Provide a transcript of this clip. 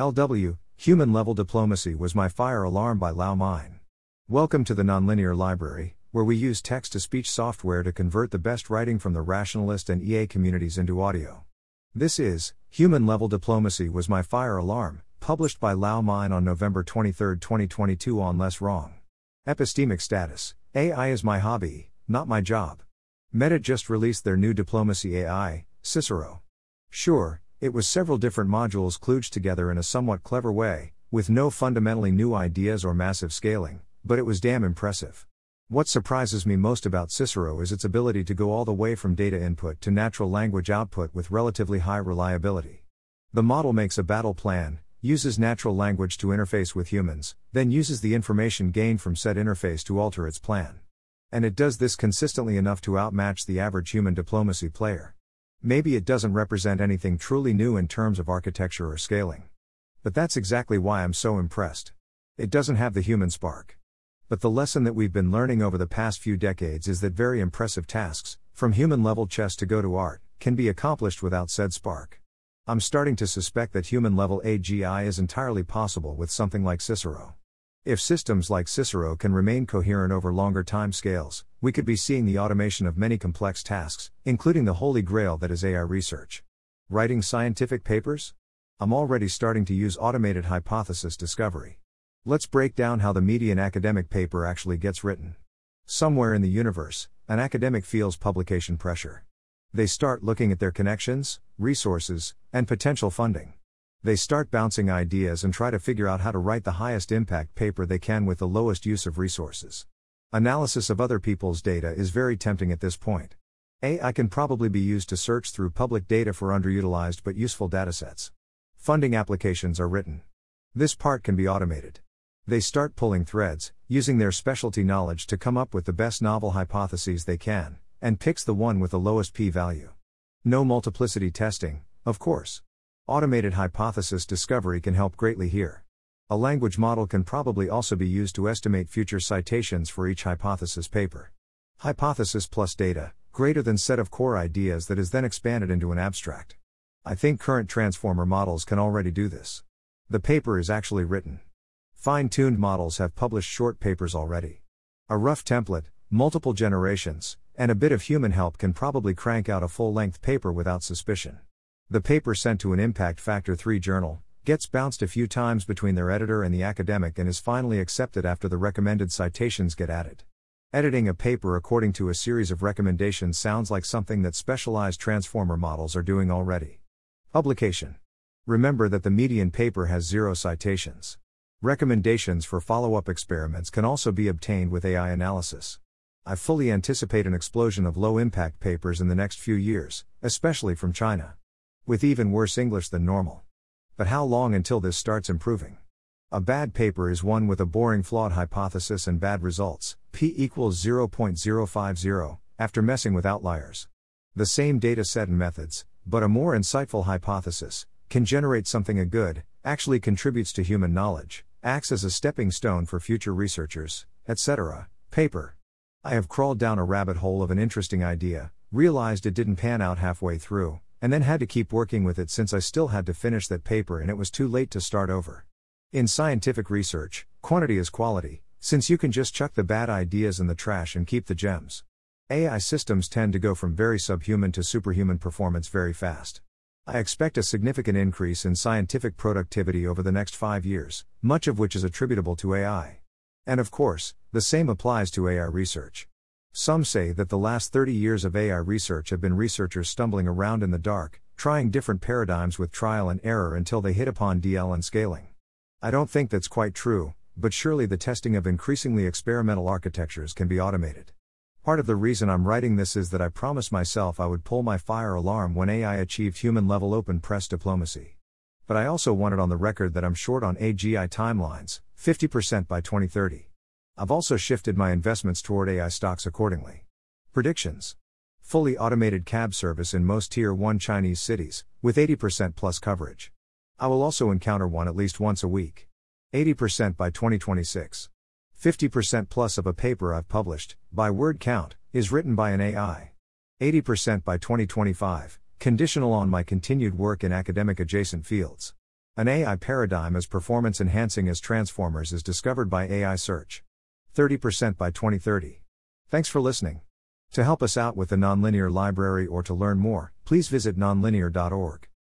LW, Human Level Diplomacy was my fire alarm by Lao Mein. Welcome to the Nonlinear Library, where we use text to speech software to convert the best writing from the rationalist and EA communities into audio. This is Human Level Diplomacy was my fire alarm, published by Lao Mein on November 23, 2022 on Less Wrong. Epistemic status AI is my hobby, not my job. Meta just released their new diplomacy AI, Cicero. Sure, it was several different modules kludged together in a somewhat clever way, with no fundamentally new ideas or massive scaling, but it was damn impressive. What surprises me most about Cicero is its ability to go all the way from data input to natural language output with relatively high reliability. The model makes a battle plan, uses natural language to interface with humans, then uses the information gained from said interface to alter its plan. And it does this consistently enough to outmatch the average human diplomacy player. Maybe it doesn't represent anything truly new in terms of architecture or scaling. But that's exactly why I'm so impressed. It doesn't have the human spark. But the lesson that we've been learning over the past few decades is that very impressive tasks, from human level chess to go to art, can be accomplished without said spark. I'm starting to suspect that human level AGI is entirely possible with something like Cicero. If systems like Cicero can remain coherent over longer time scales, we could be seeing the automation of many complex tasks, including the holy grail that is AI research. Writing scientific papers? I'm already starting to use automated hypothesis discovery. Let's break down how the median academic paper actually gets written. Somewhere in the universe, an academic feels publication pressure. They start looking at their connections, resources, and potential funding. They start bouncing ideas and try to figure out how to write the highest impact paper they can with the lowest use of resources. Analysis of other people's data is very tempting at this point. AI can probably be used to search through public data for underutilized but useful datasets. Funding applications are written. This part can be automated. They start pulling threads, using their specialty knowledge to come up with the best novel hypotheses they can, and picks the one with the lowest p value. No multiplicity testing, of course. Automated hypothesis discovery can help greatly here. A language model can probably also be used to estimate future citations for each hypothesis paper. Hypothesis plus data, greater than set of core ideas that is then expanded into an abstract. I think current transformer models can already do this. The paper is actually written. Fine tuned models have published short papers already. A rough template, multiple generations, and a bit of human help can probably crank out a full length paper without suspicion. The paper sent to an Impact Factor 3 journal gets bounced a few times between their editor and the academic and is finally accepted after the recommended citations get added. Editing a paper according to a series of recommendations sounds like something that specialized transformer models are doing already. Publication. Remember that the median paper has zero citations. Recommendations for follow up experiments can also be obtained with AI analysis. I fully anticipate an explosion of low impact papers in the next few years, especially from China. With even worse English than normal. But how long until this starts improving? A bad paper is one with a boring flawed hypothesis and bad results, p equals 0.050, after messing with outliers. The same data set and methods, but a more insightful hypothesis, can generate something a good, actually contributes to human knowledge, acts as a stepping stone for future researchers, etc. Paper. I have crawled down a rabbit hole of an interesting idea, realized it didn't pan out halfway through, and then had to keep working with it since I still had to finish that paper and it was too late to start over. In scientific research, quantity is quality, since you can just chuck the bad ideas in the trash and keep the gems. AI systems tend to go from very subhuman to superhuman performance very fast. I expect a significant increase in scientific productivity over the next five years, much of which is attributable to AI. And of course, the same applies to AI research. Some say that the last 30 years of AI research have been researchers stumbling around in the dark, trying different paradigms with trial and error until they hit upon DL and scaling. I don't think that's quite true, but surely the testing of increasingly experimental architectures can be automated. Part of the reason I'm writing this is that I promised myself I would pull my fire alarm when AI achieved human level open press diplomacy. But I also wanted on the record that I'm short on AGI timelines, 50% by 2030. I've also shifted my investments toward AI stocks accordingly. Predictions Fully automated cab service in most Tier 1 Chinese cities, with 80% plus coverage. I will also encounter one at least once a week. 80% by 2026. 50% plus of a paper I've published, by word count, is written by an AI. 80% by 2025, conditional on my continued work in academic adjacent fields. An AI paradigm as performance enhancing as transformers is discovered by AI search. 30% by 2030. Thanks for listening. To help us out with the Nonlinear Library or to learn more, please visit nonlinear.org.